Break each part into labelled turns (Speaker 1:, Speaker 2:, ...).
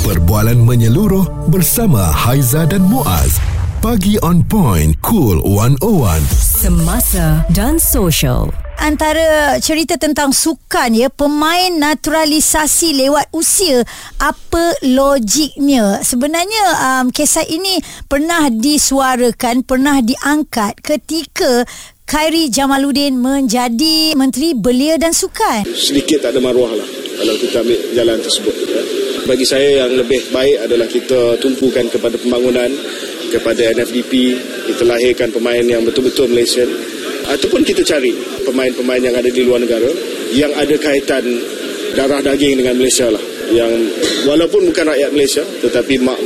Speaker 1: Perbualan menyeluruh bersama Haiza dan Muaz. Pagi on point, cool 101.
Speaker 2: Semasa dan social
Speaker 3: antara cerita tentang sukan ya pemain naturalisasi lewat usia apa logiknya sebenarnya um, kisah ini pernah disuarakan pernah diangkat ketika Khairi Jamaluddin menjadi Menteri Belia dan Sukan.
Speaker 4: Sedikit tak ada maruah lah kalau kita ambil jalan tersebut. Bagi saya yang lebih baik adalah kita tumpukan kepada pembangunan, kepada NFDP, kita lahirkan pemain yang betul-betul Malaysian ataupun kita cari pemain-pemain yang ada di luar negara yang ada kaitan darah daging dengan Malaysia lah. Yang walaupun bukan rakyat Malaysia tetapi mak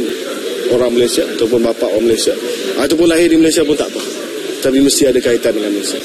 Speaker 4: orang Malaysia ataupun bapa orang Malaysia ataupun lahir di Malaysia pun tak apa. Tapi mesti ada kaitan dengan Malaysia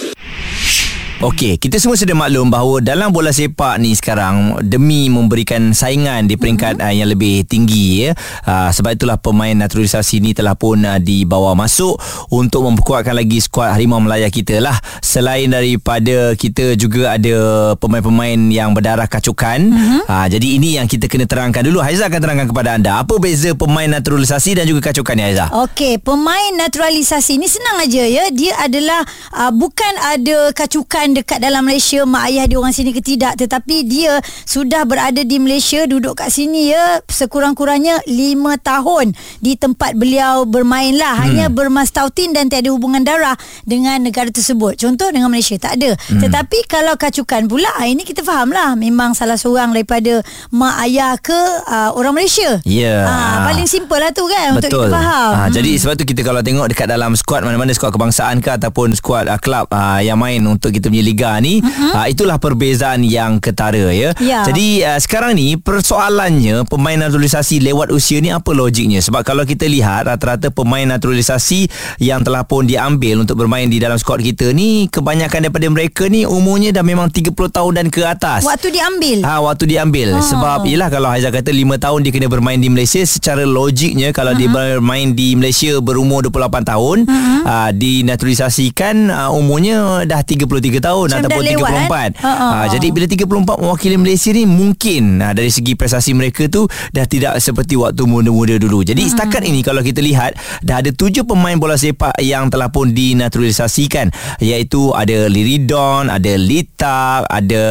Speaker 5: Okey, kita semua sudah maklum bahawa dalam bola sepak ni sekarang demi memberikan saingan di peringkat uh-huh. uh, yang lebih tinggi ya. Uh, sebab itulah pemain naturalisasi ni telah pun uh, dibawa masuk untuk memperkuatkan lagi skuad Harimau Melaya kita lah. Selain daripada kita juga ada pemain-pemain yang berdarah kacukan. Uh-huh. Uh, jadi ini yang kita kena terangkan dulu. Haiza akan terangkan kepada anda apa beza pemain naturalisasi dan juga kacukan ni Haiza.
Speaker 3: Okey, pemain naturalisasi ni senang aja ya. Dia adalah uh, bukan ada kacukan dekat dalam Malaysia mak ayah dia orang sini ke tidak tetapi dia sudah berada di Malaysia duduk kat sini ya sekurang-kurangnya 5 tahun di tempat beliau bermain lah hmm. hanya bermastautin dan tiada hubungan darah dengan negara tersebut contoh dengan Malaysia tak ada hmm. tetapi kalau kacukan pula ah, ini kita faham lah memang salah seorang daripada mak ayah ke uh, orang Malaysia
Speaker 5: ya yeah.
Speaker 3: ha, paling simple lah tu kan
Speaker 5: Betul.
Speaker 3: untuk kita faham
Speaker 5: ha, hmm. jadi sebab tu kita kalau tengok dekat dalam skuad mana-mana skuad kebangsaan ke ataupun skuad uh, klub uh, yang main untuk kita punya punya liga ni uh-huh. uh, itulah perbezaan yang ketara ya. Yeah. Jadi uh, sekarang ni persoalannya pemain naturalisasi lewat usia ni apa logiknya? Sebab kalau kita lihat rata-rata pemain naturalisasi yang telah pun diambil untuk bermain di dalam skuad kita ni kebanyakan daripada mereka ni umurnya dah memang 30 tahun dan ke atas.
Speaker 3: Waktu diambil.
Speaker 5: Ha waktu diambil. Oh. Sebab yalah kalau Haizah kata 5 tahun dia kena bermain di Malaysia secara logiknya kalau uh-huh. dia bermain di Malaysia berumur 28 tahun uh-huh. uh, dinaturalisasikan uh, umurnya dah 33 tahun tahun Macam ataupun 34. Lewat, kan? ha, ha, ha. Jadi bila 34 mewakili Malaysia ni mungkin ha, dari segi prestasi mereka tu dah tidak seperti waktu muda-muda dulu. Jadi hmm. setakat ini kalau kita lihat dah ada tujuh pemain bola sepak yang telah pun dinaturalisasikan iaitu ada Liridon, ada Lita, ada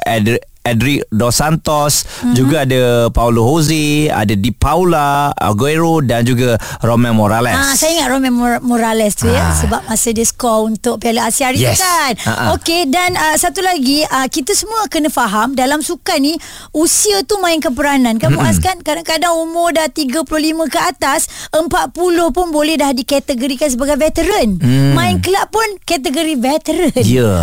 Speaker 5: Adri Edric Dos Santos mm-hmm. juga ada Paulo Jose ada Di Paula Aguero dan juga Romel Morales
Speaker 3: ah, saya ingat Romel Morales tu ya, ah. ya sebab masa dia skor untuk Piala Asia hari yes. tu kan uh-huh. Okey dan uh, satu lagi uh, kita semua kena faham dalam sukan ni usia tu main keperanan kamu mm-hmm. askan kadang-kadang umur dah 35 ke atas 40 pun boleh dah dikategorikan sebagai veteran mm. main kelab pun kategori veteran
Speaker 5: ya yeah.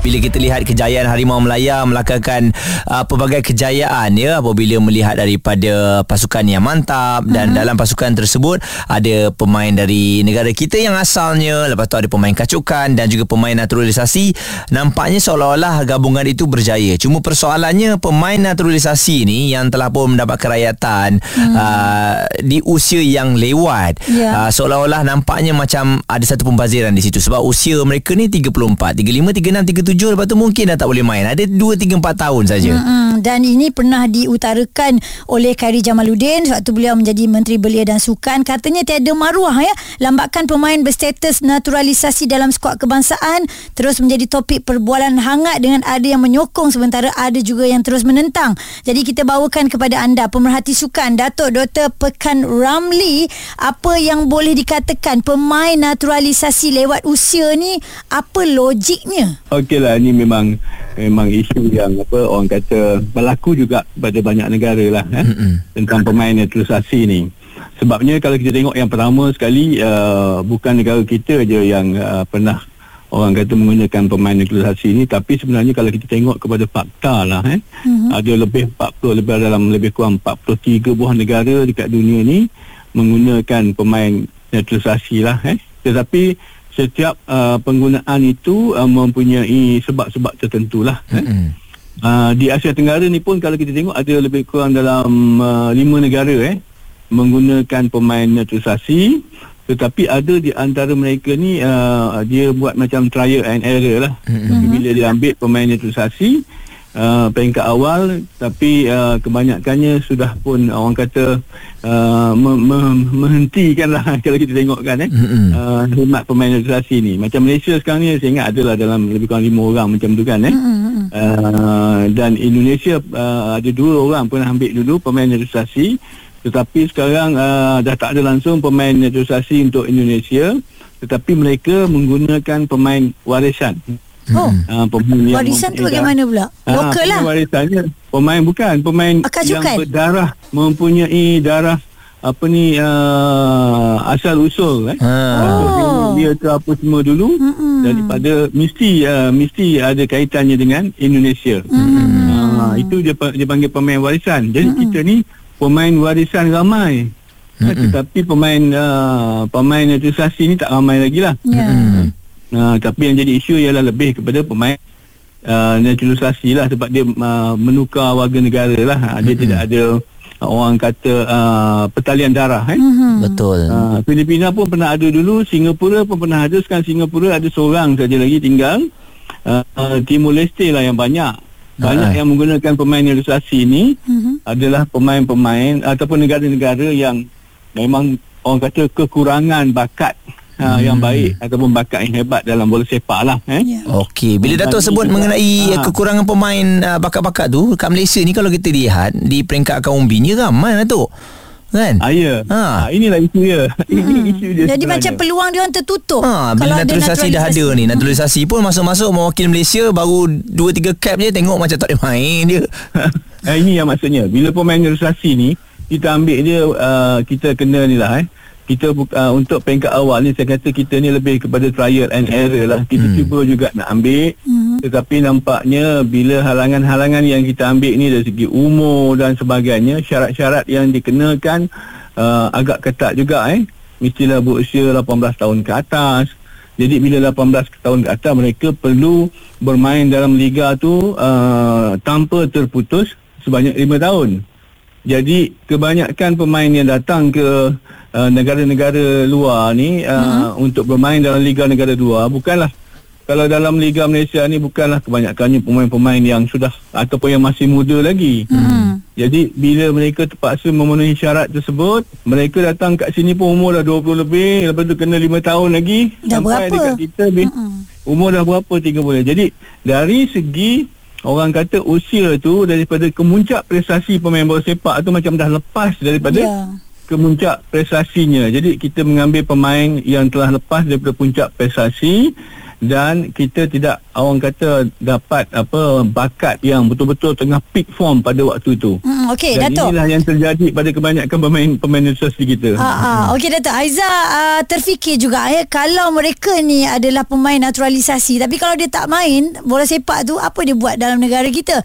Speaker 5: bila kita lihat kejayaan Harimau Melaya melakakan uh, pelbagai kejayaan ya apabila melihat daripada pasukan yang mantap dan mm-hmm. dalam pasukan tersebut ada pemain dari negara kita yang asalnya lepas tu ada pemain kacukan dan juga pemain naturalisasi nampaknya seolah-olah gabungan itu berjaya cuma persoalannya pemain naturalisasi ni yang telah pun mendapat kerayatan mm. uh, di usia yang lewat yeah. uh, seolah-olah nampaknya macam ada satu pembaziran di situ sebab usia mereka ni 34 35 36 37 tujuh lepas tu mungkin dah tak boleh main. Ada dua, tiga, empat tahun saja.
Speaker 3: Hmm, dan ini pernah diutarakan oleh Khairi Jamaluddin waktu beliau menjadi Menteri Belia dan Sukan. Katanya tiada maruah ya. Lambakan pemain berstatus naturalisasi dalam skuad kebangsaan terus menjadi topik perbualan hangat dengan ada yang menyokong sementara ada juga yang terus menentang. Jadi kita bawakan kepada anda pemerhati sukan Datuk Dr. Pekan Ramli apa yang boleh dikatakan pemain naturalisasi lewat usia ni apa logiknya?
Speaker 6: Okey lah ni memang memang isu yang apa orang kata berlaku juga pada banyak negara lah eh, mm-hmm. tentang pemain naturalisasi ni sebabnya kalau kita tengok yang pertama sekali uh, bukan negara kita je yang uh, pernah orang kata menggunakan pemain naturalisasi ni tapi sebenarnya kalau kita tengok kepada fakta lah eh, mm-hmm. ada lebih 40 lebih dalam lebih kurang 43 buah negara dekat dunia ni menggunakan pemain naturalisasi lah eh. tetapi setiap uh, penggunaan itu uh, mempunyai sebab-sebab tertentu lah. Mm-hmm. Uh, di Asia Tenggara ni pun kalau kita tengok ada lebih kurang dalam uh, lima negara eh menggunakan pemain naturalisasi tetapi ada di antara mereka ni uh, dia buat macam trial and error lah mm-hmm. bila dia ambil pemain naturalisasi uh, peringkat awal tapi uh, kebanyakannya sudah pun orang kata uh, me- me- menghentikan lah kalau kita tengok kan eh. Mm-hmm. uh, khidmat pemain naturalisasi ni. Macam Malaysia sekarang ni saya ingat adalah dalam lebih kurang lima orang macam tu kan eh. Mm-hmm. uh, dan Indonesia uh, ada dua orang pernah ambil dulu pemain naturalisasi tetapi sekarang uh, dah tak ada langsung pemain naturalisasi untuk Indonesia. Tetapi mereka menggunakan pemain warisan
Speaker 3: Oh.
Speaker 6: Uh, pemain
Speaker 3: Warisan tu bagaimana pula?
Speaker 6: Ah,
Speaker 3: Lokal lah.
Speaker 6: Warisannya pemain bukan pemain
Speaker 3: Akar
Speaker 6: yang
Speaker 3: cukan?
Speaker 6: berdarah mempunyai darah apa ni uh, asal usul eh.
Speaker 3: Oh.
Speaker 6: Dia ke apa semua dulu
Speaker 3: Mm-mm.
Speaker 6: daripada mesti uh, mesti ada kaitannya dengan Indonesia. Uh, itu dia dia panggil pemain warisan. Jadi kita ni pemain warisan ramai. Tetapi pemain uh, pemain naturalisasi ni tak ramai lagi lah.
Speaker 3: Ya.
Speaker 6: Uh, tapi yang jadi isu ialah lebih kepada pemain uh, naturalisasi lah sebab dia uh, menukar warga negara lah. Uh, dia tidak ada uh, orang kata uh, pertalian darah eh.
Speaker 3: Mhm.
Speaker 5: Betul.
Speaker 6: Uh, Filipina pun pernah ada dulu, Singapura pun pernah ada. Sekarang Singapura ada seorang saja lagi tinggal. Uh, uh, Timur Leste lah yang banyak. Banyak yang menggunakan pemain naturalisasi ni
Speaker 3: Mhm.
Speaker 6: adalah pemain-pemain ataupun negara-negara yang memang orang kata kekurangan bakat uh, yang baik ataupun bakat yang hebat dalam bola sepak lah eh.
Speaker 3: Ya.
Speaker 5: Okey, bila Dato' sebut mengenai
Speaker 6: Ah.
Speaker 5: kekurangan pemain uh, bakat-bakat tu kat Malaysia ni kalau kita lihat di peringkat akaun umbi ni ramai Dato'. Kan?
Speaker 6: Ah, ya.
Speaker 5: Ha.
Speaker 6: Ah, inilah isu dia. Ini isu dia.
Speaker 3: Jadi
Speaker 6: sebenarnya.
Speaker 3: macam peluang dia orang tertutup.
Speaker 5: Ha, bila naturalisasi dah ada ni Naturalisasi pun masuk-masuk Mewakili Malaysia Baru 2-3 cap je Tengok macam tak boleh main dia
Speaker 6: eh, ini yang maksudnya bila pemain naturalisasi ni kita ambil dia uh, kita kena ni lah eh kita bu- uh, untuk peringkat awal ni saya kata kita ni lebih kepada trial and error lah kita hmm. cuba juga nak ambil hmm. tetapi nampaknya bila halangan-halangan yang kita ambil ni dari segi umur dan sebagainya syarat-syarat yang dikenakan uh, agak ketat juga eh mestilah berusia 18 tahun ke atas jadi bila 18 tahun ke atas mereka perlu bermain dalam liga tu uh, tanpa terputus sebanyak 5 tahun. Jadi kebanyakan pemain yang datang ke uh, negara-negara luar ni uh, uh-huh. untuk bermain dalam liga negara luar bukanlah kalau dalam liga Malaysia ni bukanlah kebanyakannya pemain-pemain yang sudah ataupun yang masih muda lagi.
Speaker 3: Hmm.
Speaker 6: Jadi bila mereka terpaksa memenuhi syarat tersebut, mereka datang kat sini pun umur dah 20 lebih, lepas tu kena 5 tahun lagi
Speaker 3: Dah
Speaker 6: sampai
Speaker 3: berapa?
Speaker 6: dekat kita bi- umur dah berapa 30. Jadi dari segi orang kata usia tu daripada kemuncak prestasi pemain bola sepak tu macam dah lepas daripada
Speaker 3: Ya.
Speaker 6: kemuncak prestasinya. Jadi kita mengambil pemain yang telah lepas daripada puncak prestasi dan kita tidak orang kata dapat apa bakat yang betul-betul tengah peak form pada waktu itu.
Speaker 3: Hmm, okey,
Speaker 6: dan
Speaker 3: Dato'.
Speaker 6: inilah yang terjadi pada kebanyakan pemain pemain naturalisasi kita.
Speaker 3: Ah, ah. Okey Dato' Aiza uh, terfikir juga eh kalau mereka ni adalah pemain naturalisasi tapi kalau dia tak main bola sepak tu apa dia buat dalam negara kita?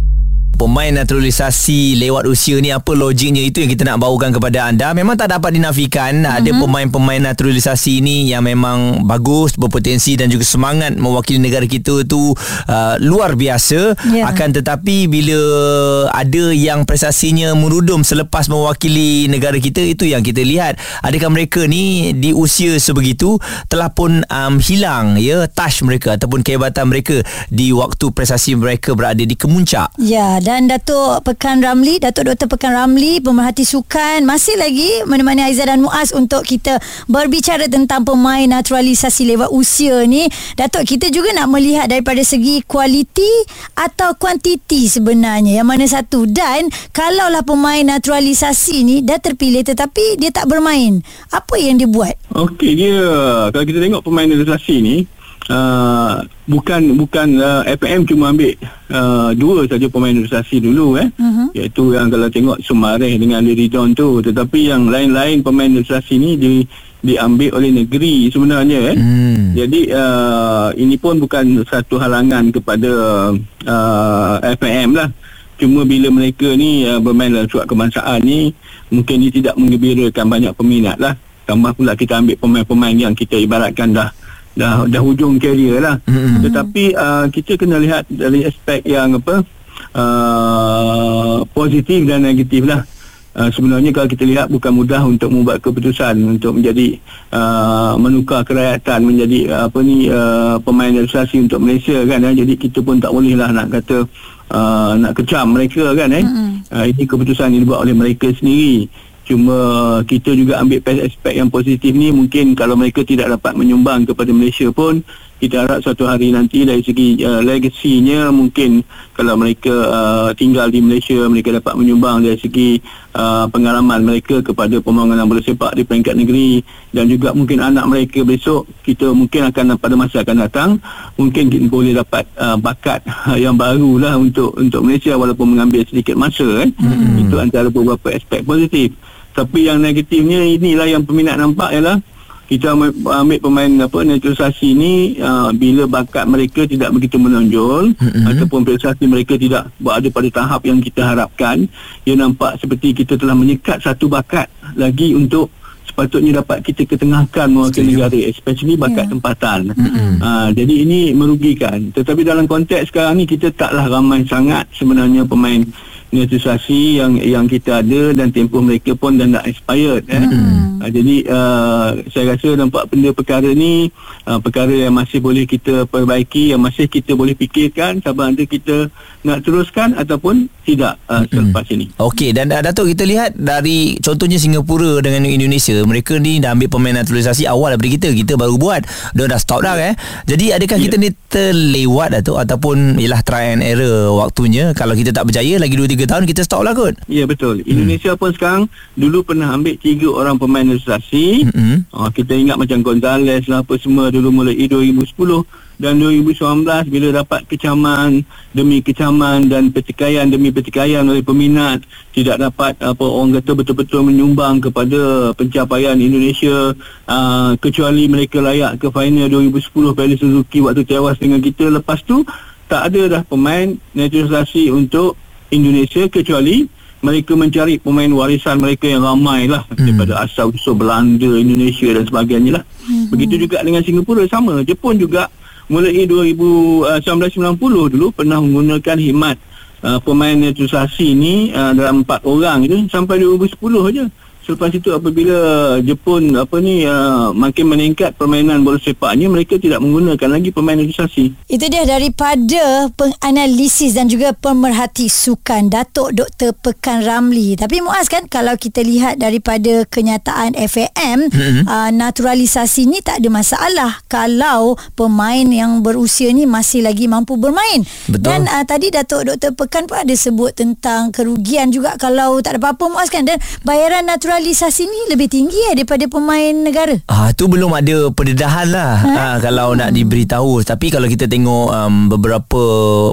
Speaker 5: Pemain naturalisasi lewat usia ni apa logiknya itu yang kita nak bawakan kepada anda. Memang tak dapat dinafikan mm-hmm. ada pemain-pemain naturalisasi ni yang memang bagus, berpotensi dan juga semangat mewakili negara kita tu uh, luar biasa.
Speaker 3: Ya.
Speaker 5: Akan tetapi bila ada yang prestasinya merudum selepas mewakili negara kita itu yang kita lihat. Adakah mereka ni di usia sebegitu telah pun um, hilang ya touch mereka ataupun kehebatan mereka di waktu prestasi mereka berada di kemuncak.
Speaker 3: Ya, dan Datuk Pekan Ramli, Datuk Dr. Pekan Ramli, pemerhati sukan masih lagi menemani Aizah dan Muaz untuk kita berbicara tentang pemain naturalisasi lewat usia ni. Datuk, kita juga nak melihat daripada segi kualiti atau kuantiti sebenarnya. Yang mana satu dan kalaulah pemain naturalisasi ni dah terpilih tetapi dia tak bermain. Apa yang dia buat?
Speaker 6: Okey dia kalau kita tengok pemain naturalisasi ni uh, bukan bukan uh, FPM cuma ambil uh, dua saja pemain naturalisasi dulu eh uh-huh. iaitu yang kalau tengok Sumareh dengan Liridon tu tetapi yang lain-lain pemain naturalisasi ni di diambil oleh negeri sebenarnya eh
Speaker 5: Hmm.
Speaker 6: jadi uh, ini pun bukan satu halangan kepada uh, FPM lah cuma bila mereka ni uh, bermain dalam surat kebangsaan ni mungkin dia tidak menggembirakan banyak peminat lah tambah pula kita ambil pemain-pemain yang kita ibaratkan dah dah dah hujung karier lah
Speaker 5: Mm-mm.
Speaker 6: tetapi uh, kita kena lihat dari aspek yang apa uh, positif dan negatif lah Uh, sebenarnya kalau kita lihat bukan mudah untuk membuat keputusan untuk menjadi uh, menukar kerakyatan menjadi uh, apa ni uh, pemain ilustrasi untuk Malaysia kan eh? jadi kita pun tak boleh lah nak kata uh, nak kecam mereka kan eh mm-hmm. uh, ini keputusan yang dibuat oleh mereka sendiri cuma kita juga ambil aspek yang positif ni mungkin kalau mereka tidak dapat menyumbang kepada Malaysia pun kita harap suatu hari nanti dari segi uh, legasinya mungkin kalau mereka uh, tinggal di Malaysia mereka dapat menyumbang dari segi uh, pengalaman mereka kepada pembangunan bola sepak di peringkat negeri dan juga mungkin anak mereka besok kita mungkin akan pada masa akan datang mungkin kita boleh dapat uh, bakat yang baru lah untuk untuk Malaysia walaupun mengambil sedikit masa eh. hmm. itu antara beberapa aspek positif tapi yang negatifnya inilah yang peminat nampak ialah kita ambil, ambil pemain apa naturalisasi ni uh, bila bakat mereka tidak begitu menonjol mm-hmm. ataupun prestasi mereka tidak berada pada tahap yang kita harapkan ia nampak seperti kita telah menyekat satu bakat lagi untuk sepatutnya dapat kita ketengahkan mewakili negara especially bakat yeah. tempatan mm-hmm. uh, jadi ini merugikan tetapi dalam konteks sekarang ni kita taklah ramai sangat sebenarnya pemain naturalisasi yang yang kita ada dan tempoh mereka pun dah nak expired eh. Hmm. Uh, jadi uh, saya rasa nampak benda perkara ni uh, perkara yang masih boleh kita perbaiki yang masih kita boleh fikirkan sama ada kita nak teruskan ataupun tidak uh, selepas hmm. ini.
Speaker 5: Okey dan uh, Datuk kita lihat dari contohnya Singapura dengan Indonesia mereka ni dah ambil pemain naturalisasi awal daripada kita kita baru buat dah dah stop dah eh. Jadi adakah yeah. kita ni terlewat Datuk ataupun ialah try and error waktunya kalau kita tak berjaya lagi 2 3 tahun kita stop lah kot.
Speaker 6: Ya betul. Indonesia hmm. pun sekarang dulu pernah ambil tiga orang pemain ilustrasi. Hmm. Uh, kita ingat macam Gonzales lah apa semua dulu mulai 2010 dan 2019 bila dapat kecaman demi kecaman dan pertikaian demi pertikaian oleh peminat tidak dapat apa orang kata betul-betul menyumbang kepada pencapaian Indonesia uh, kecuali mereka layak ke final 2010 Piala Suzuki waktu tewas dengan kita lepas tu tak ada dah pemain naturalisasi untuk Indonesia kecuali mereka mencari pemain warisan mereka yang ramai lah hmm. daripada asal usul Belanda, Indonesia dan sebagainya lah. Hmm. Begitu juga dengan Singapura sama. Jepun juga mulai 2019 90 dulu pernah menggunakan khidmat uh, pemain naturalisasi ni uh, dalam empat orang itu sampai 2010 aja. Selepas itu apabila Jepun apa ni uh, makin meningkat permainan bola sepaknya mereka tidak menggunakan lagi pemain naturalisasi.
Speaker 3: Itu dia daripada penganalisis dan juga pemerhati sukan Datuk Dr Pekan Ramli. Tapi Muaz kan kalau kita lihat daripada kenyataan FAM mm-hmm. uh, naturalisasi ni tak ada masalah kalau pemain yang berusia ni masih lagi mampu bermain.
Speaker 5: Betul.
Speaker 3: Dan uh, tadi Datuk Dr Pekan pun ada sebut tentang kerugian juga kalau tak ada apa-apa Muaz kan dan bayaran naturalisasi naturalisasi ni lebih tinggi eh, daripada pemain negara.
Speaker 5: Ah tu belum ada pendedahan lah ha? ah, kalau hmm. nak diberitahu. Tapi kalau kita tengok um, beberapa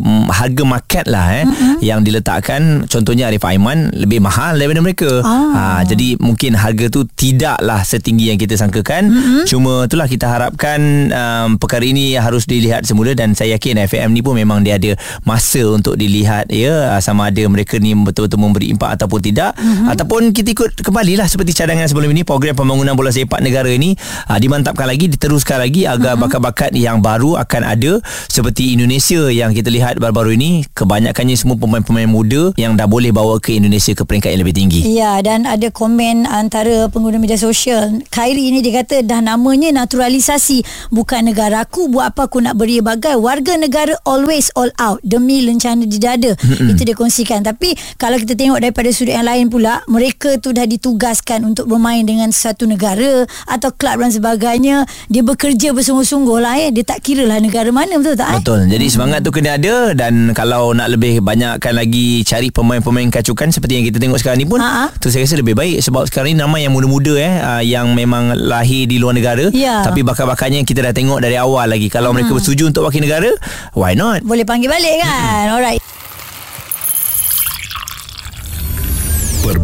Speaker 5: um, harga market lah eh hmm. yang diletakkan contohnya Arif Aiman lebih mahal daripada mereka. Ah. Ah, jadi mungkin harga tu tidaklah setinggi yang kita sangkakan. Hmm. Cuma itulah kita harapkan um, perkara ini harus dilihat semula dan saya yakin FM ni pun memang dia ada masa untuk dilihat ya sama ada mereka ni betul-betul memberi impak ataupun tidak hmm. ataupun kita ikut kembali kembali lah seperti cadangan sebelum ini program pembangunan bola sepak negara ini uh, dimantapkan lagi diteruskan lagi agar uh-huh. bakat-bakat yang baru akan ada seperti Indonesia yang kita lihat baru-baru ini. Kebanyakannya semua pemain-pemain muda yang dah boleh bawa ke Indonesia ke peringkat yang lebih tinggi.
Speaker 3: Ya dan ada komen antara pengguna media sosial. Khairi ini dia kata dah namanya naturalisasi. Bukan negara aku buat apa aku nak beri bagai. Warga negara always all out. Demi lencana di dada. Itu dia kongsikan. Tapi kalau kita tengok daripada sudut yang lain pula mereka tu dah ditugas ditugaskan untuk bermain dengan satu negara atau klub dan sebagainya dia bekerja bersungguh-sungguh lah eh dia tak kira lah negara mana betul tak
Speaker 5: eh? betul jadi semangat tu kena ada dan kalau nak lebih banyakkan lagi cari pemain-pemain kacukan seperti yang kita tengok sekarang ni pun Ha-ha. tu saya rasa lebih baik sebab sekarang ni nama yang muda-muda eh ah, yang memang lahir di luar negara ya. tapi bakat-bakatnya kita dah tengok dari awal lagi kalau hmm. mereka bersetuju untuk wakil negara why not
Speaker 3: boleh panggil balik kan hmm. alright